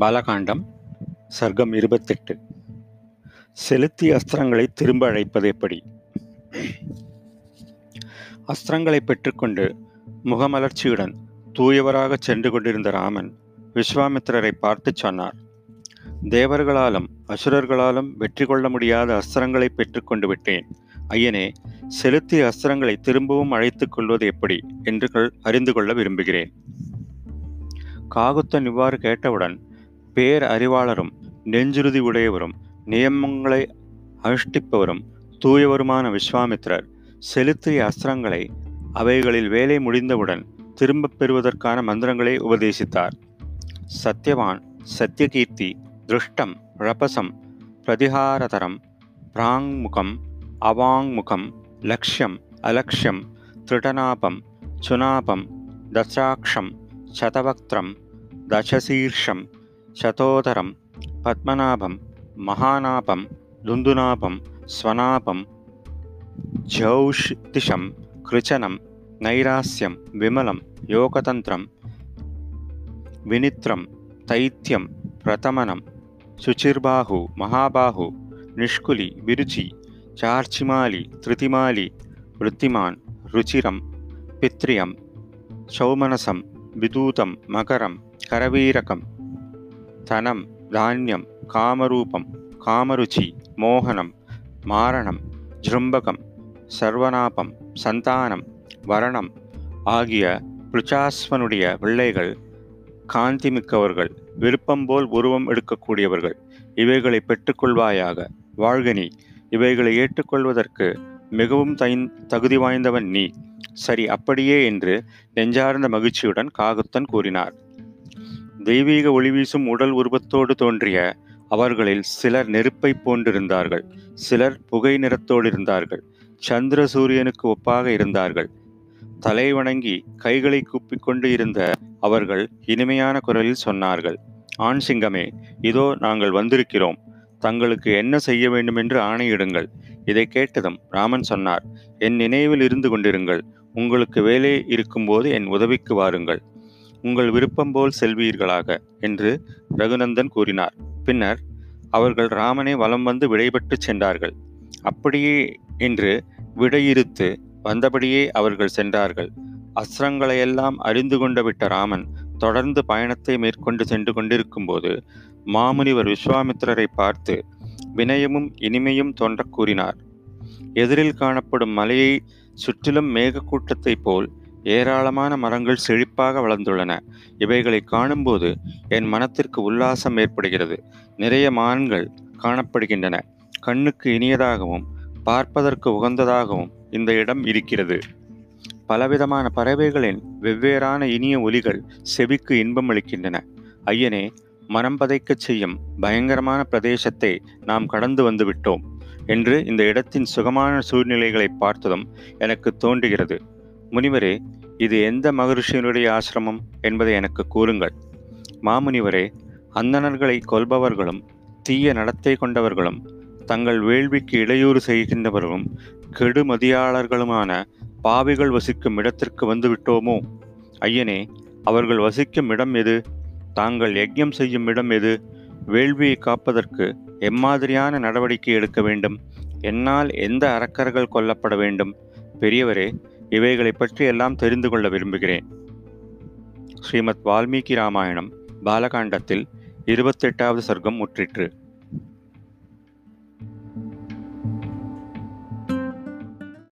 பாலகாண்டம் சர்க்கம் இருபத்தெட்டு. செலுத்திய அஸ்திரங்களை திரும்ப அழைப்பது எப்படி? அஸ்திரங்களை பெற்றுக்கொண்டு முகமலர்ச்சியுடன் தூயவராகச் சென்று கொண்டிருந்த ராமன் விஸ்வாமித்திரரை பார்த்து சொன்னார். தேவர்களாலும் அசுரர்களாலும் வெற்றி கொள்ள முடியாத அஸ்திரங்களை பெற்றுக்கொண்டு விட்டேன். ஐயனே செலுத்திய அஸ்திரங்களை திரும்பவும் அழைத்துக் கொள்வது எப்படி என்று அறிந்து கொள்ள விரும்புகிறேன். காகுத்தன் இவ்வாறு கேட்டவுடன் பேர் அறிவாளரும் நெஞ்சுறுதி உடையவரும் நியமங்களை அனுஷ்டிப்பவரும் தூயவருமான விஸ்வாமித்திரர். செலுத்திய அஸ்திரங்களை அவைகளில் வேலை முடிந்தவுடன் திரும்பப் பெறுவதற்கான மந்திரங்களை உபதேசித்தார். சத்யவான் சத்யகீர்த்தி திருஷ்டம் ரபசம் பிரதிகாரதரம் பிராங்முகம் அவாங்முகம் லக்ஷ்யம் அலக்ஷ்யம் திருடனாபம் சுனாபம் தசாட்சம் சதவக்திரம் தசசீர்ஷம் శతోదరం పద్మనాభం మహానాపం దుందునాపం స్వనాపం జౌషితిషం కృచనం నైరాస్యం విమలం యోగతంత్రం వినిత్రం తైత్యం ప్రతమనం శుచిర్బాహు మహాబాహు నిష్కులి విరుచి చార్చిమాలి త్రితిమాలి వృత్తిమాన్ రుచిరం పిత్ర్యం చౌమనసం విదూతం మకరం కరవీరకం தனம் தானியம் காமரூபம் காமருச்சி மோகனம் மாரணம் ஜிரும்பகம் சர்வநாபம் சந்தானம் வரணம் ஆகிய பிருச்சாஸ்வனுடைய பிள்ளைகள் காந்திமிக்கவர்கள் விருப்பம் போல் உருவம் எடுக்கக்கூடியவர்கள் இவைகளை பெற்றுக்கொள்வாயாக. வாழ்கனி இவைகளை ஏற்றுக்கொள்வதற்கு மிகவும் தைன் தகுதி வாய்ந்தவன் நீ. சரி அப்படியே என்று நெஞ்சார்ந்த மகிழ்ச்சியுடன் காகுத்தன் கூறினார். தெய்வீக ஒளி வீசும் உடல் உருவத்தோடு தோன்றிய அவர்களில் சிலர் நெருப்பை போன்றிருந்தார்கள் சிலர் புகை நிறத்தோடு இருந்தார்கள் சந்திர சூரியனுக்கு ஒப்பாக இருந்தார்கள். தலை வணங்கி கைகளை கூப்பிக்கொண்டு இருந்த அவர்கள் இனிமையான குரலில் சொன்னார்கள் ஆண் சிங்கமே இதோ நாங்கள் வந்திருக்கிறோம். தங்களுக்கு என்ன செய்ய வேண்டும் என்று ஆணையிடுங்கள். இதை கேட்டதும் ராமன் சொன்னார் என் நினைவில் இருந்து கொண்டிருங்கள். உங்களுக்கு வேலை இருக்கும்போது என் உதவிக்கு வாருங்கள். உங்கள் விருப்பம் போல் செல்வீர்களாக என்று ரகுநந்தன் கூறினார். பின்னர் அவர்கள் ராமனை வலம் வந்து விடைபெற்று சென்றார்கள். அப்படியே என்று விடையிறுத்து வந்தபடியே அவர்கள் சென்றார்கள். அஸ்திரங்களையெல்லாம் அறிந்து கொண்டு விட்ட ராமன் தொடர்ந்து பயணத்தை மேற்கொண்டு சென்று கொண்டிருக்கும்போது மாமுனிவர் விஸ்வாமித்திரரை பார்த்து வினயமும் இனிமையும் தோன்றக் கூறினார். எதிரில் காணப்படும் மலையை சுற்றிலும் மேகக்கூட்டத்தைப் போல் ஏராளமான மரங்கள் செழிப்பாக வளர்ந்துள்ளன. இவைகளை காணும்போது என் மனத்திற்கு உல்லாசம் ஏற்படுகிறது. நிறைய மான்கள் காணப்படுகின்றன. கண்ணுக்கு இனியதாகவும் பார்ப்பதற்கு உகந்ததாகவும் இந்த இடம் இருக்கிறது. பலவிதமான பறவைகளின் வெவ்வேறான இனிய ஒலிகள் செவிக்கு இன்பம் அளிக்கின்றன. ஐயனே மனம் பதைக்கச் செய்யும் பயங்கரமான பிரதேசத்தை நாம் கடந்து வந்துவிட்டோம். என்று இந்த இடத்தின் சுகமான சூழ்நிலைகளை பார்த்ததும் எனக்கு தோன்றுகிறது. முனிவரே இது எந்த மகரிஷியனுடைய ஆசிரமம் என்பதை எனக்கு கூறுங்கள். மாமுனிவரே அந்தணர்களை கொல்பவர்களும் தீய நடத்தை கொண்டவர்களும் தங்கள் வேள்விக்கு இடையூறு செய்கின்றவர்களும் கெடுமதியாளர்களுமான பாவிகள் வசிக்கும் இடத்திற்கு வந்துவிட்டோமோ? ஐயனே அவர்கள் வசிக்கும் இடம் எது? தாங்கள் யஜ்யம் செய்யும் இடம் எது? வேள்வியை காப்பதற்கு எம்மாதிரியான நடவடிக்கை எடுக்க வேண்டும். என்னால் எந்த அரக்கர்கள் கொல்லப்பட வேண்டும்? பெரியவரே இவைகளை பற்றி எல்லாம் தெரிந்து கொள்ள விரும்புகிறேன். ஸ்ரீமத் வால்மீகி ராமாயணம் பாலகாண்டத்தில் இருபத்தெட்டாவது சர்க்கம் முற்றிற்று.